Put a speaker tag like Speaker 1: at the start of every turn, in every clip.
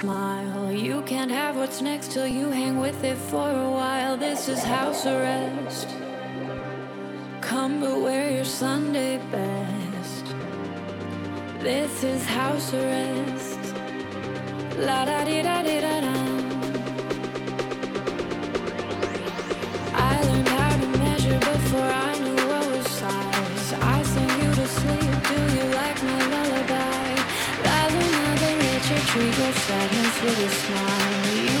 Speaker 1: smile. You can't have what's next till you hang with it for a while. This is house arrest. Come but wear your Sunday best. This is house arrest. La da di da di da da. We your sadness with a smile.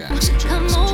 Speaker 2: Jackson. Jackson.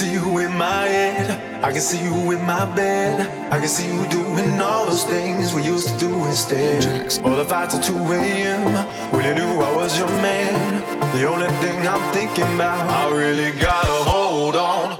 Speaker 2: See you in my head, I can see you in my bed. I can see you doing all those things we used to do instead. All the fights at 2 a.m. when you knew I was your man. The only thing I'm thinking about, I really gotta hold on.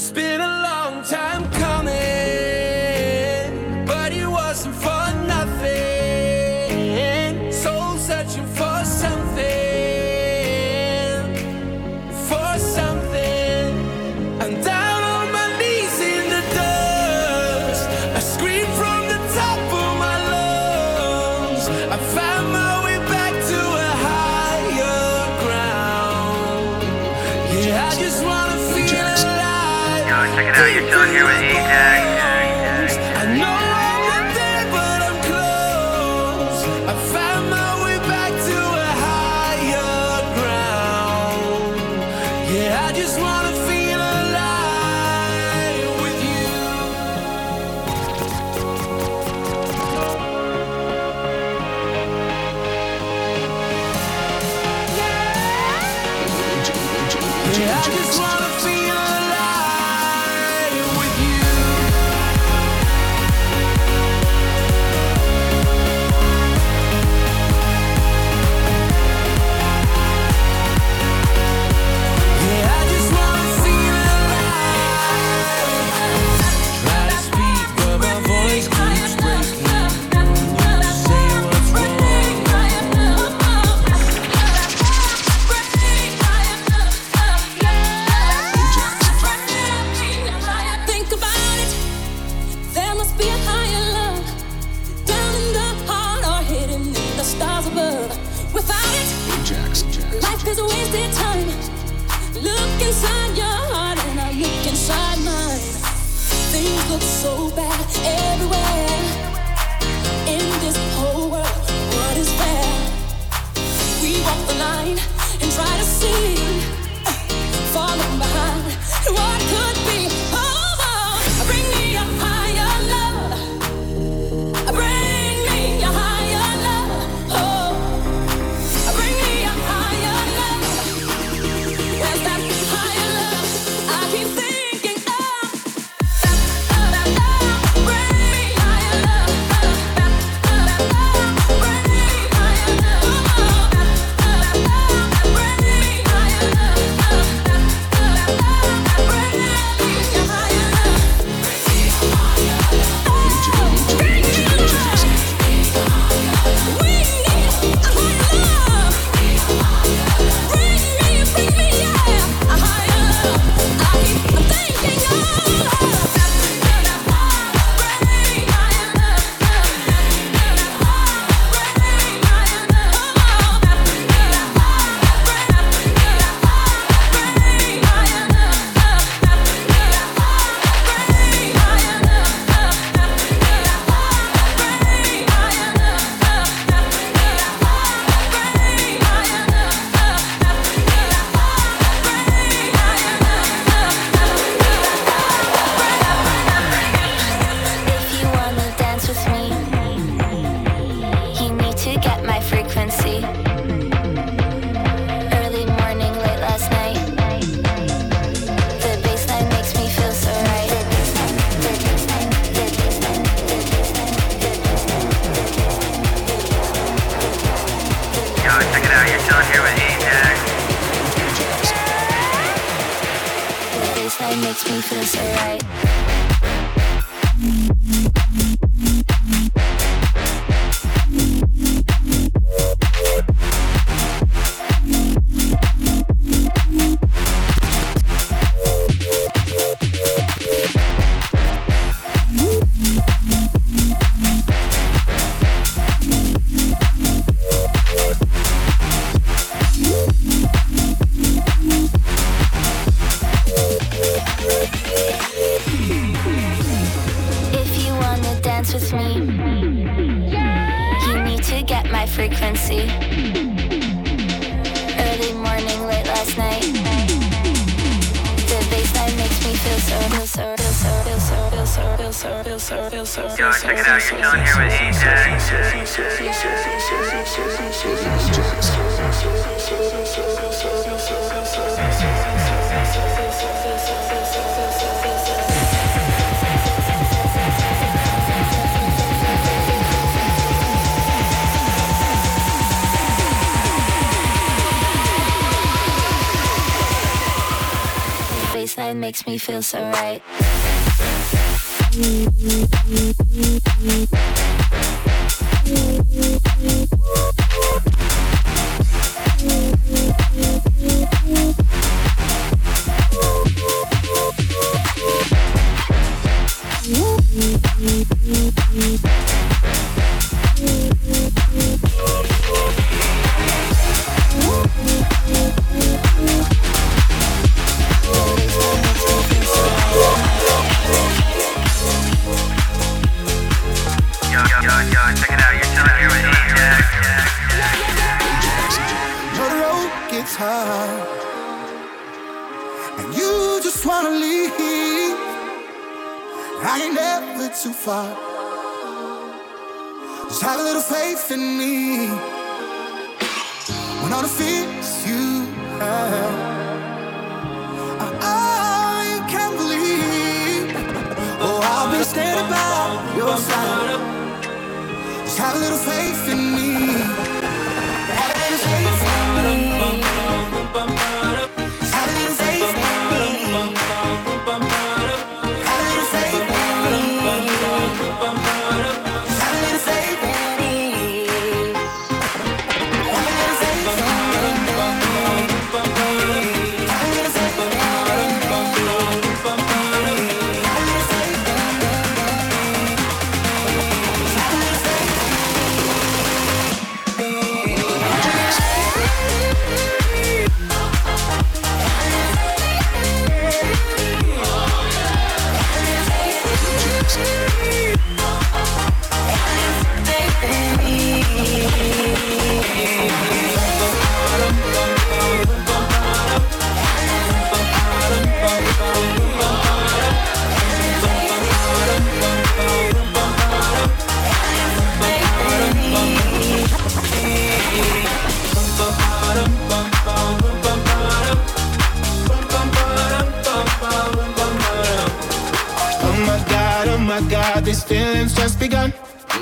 Speaker 3: It's been
Speaker 4: have a little faith in me.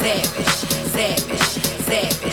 Speaker 5: Savage, savage, savage.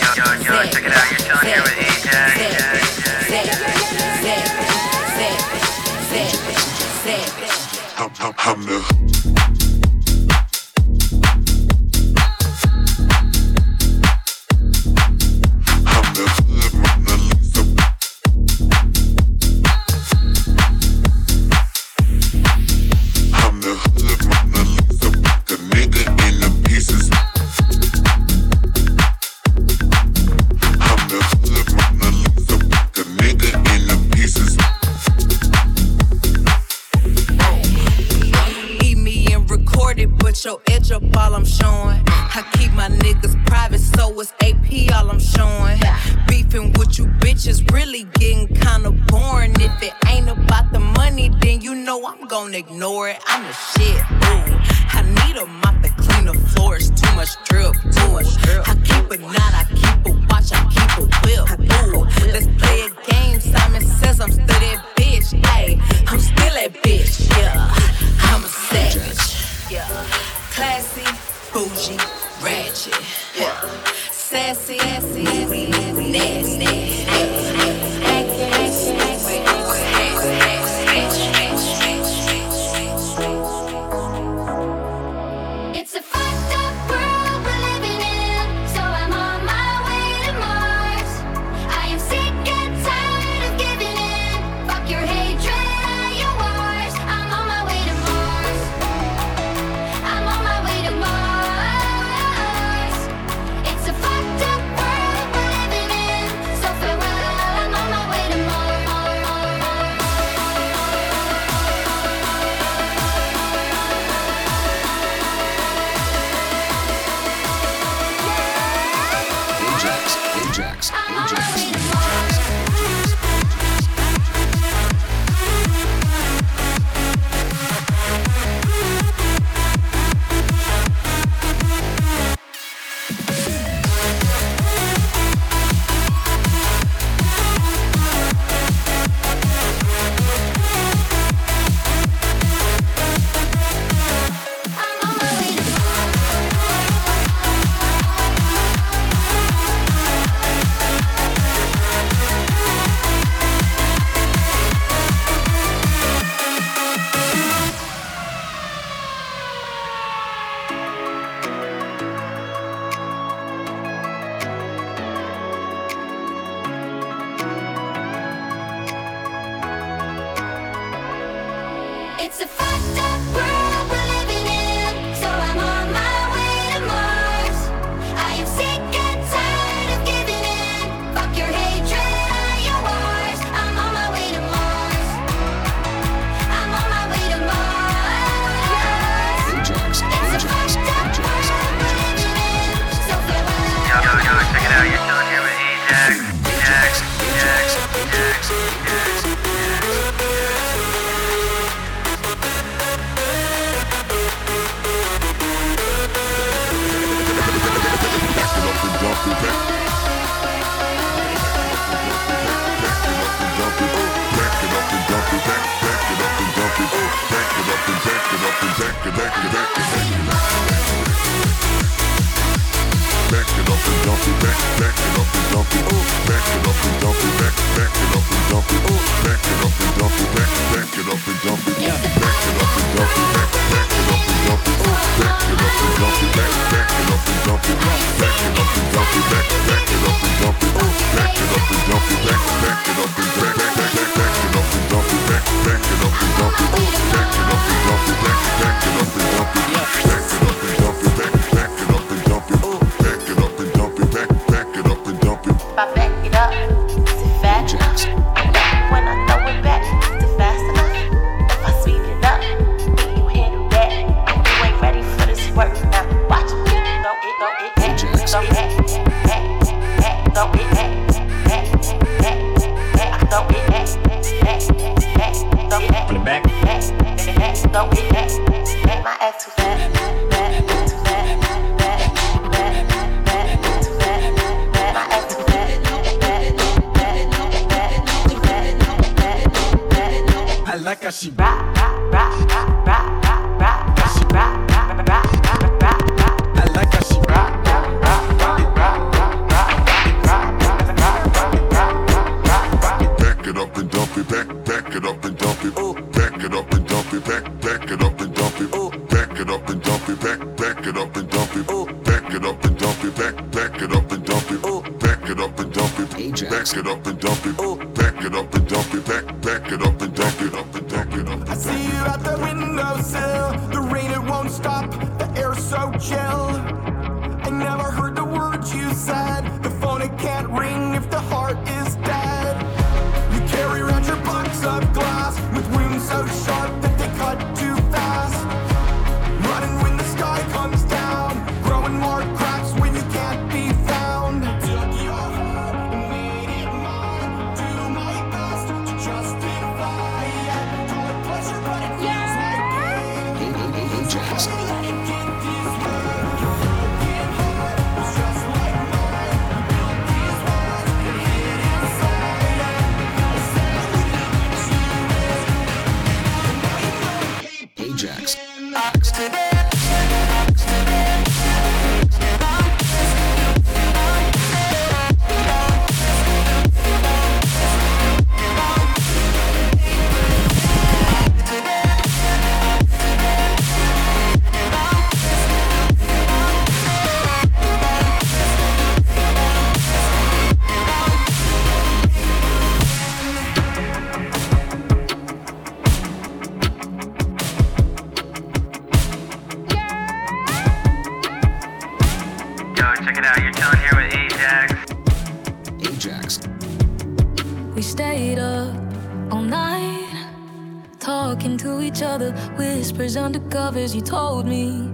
Speaker 1: Covers, you told me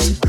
Speaker 1: is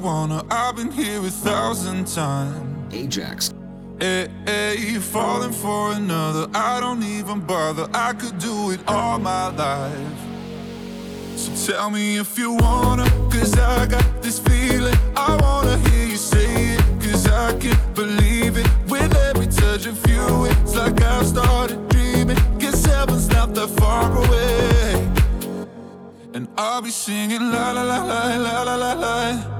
Speaker 6: wanna.
Speaker 7: I've been here a thousand times.
Speaker 8: Ajax.
Speaker 7: Hey, hey, you falling for another. I don't even bother. I could do it all my life. So tell me if you wanna, cause I got this feeling. I wanna hear you say it, cause I can't believe it. With every touch of you, it's like I've started dreaming. Cause heaven's not that far away. And I'll be singing la la la la la la la la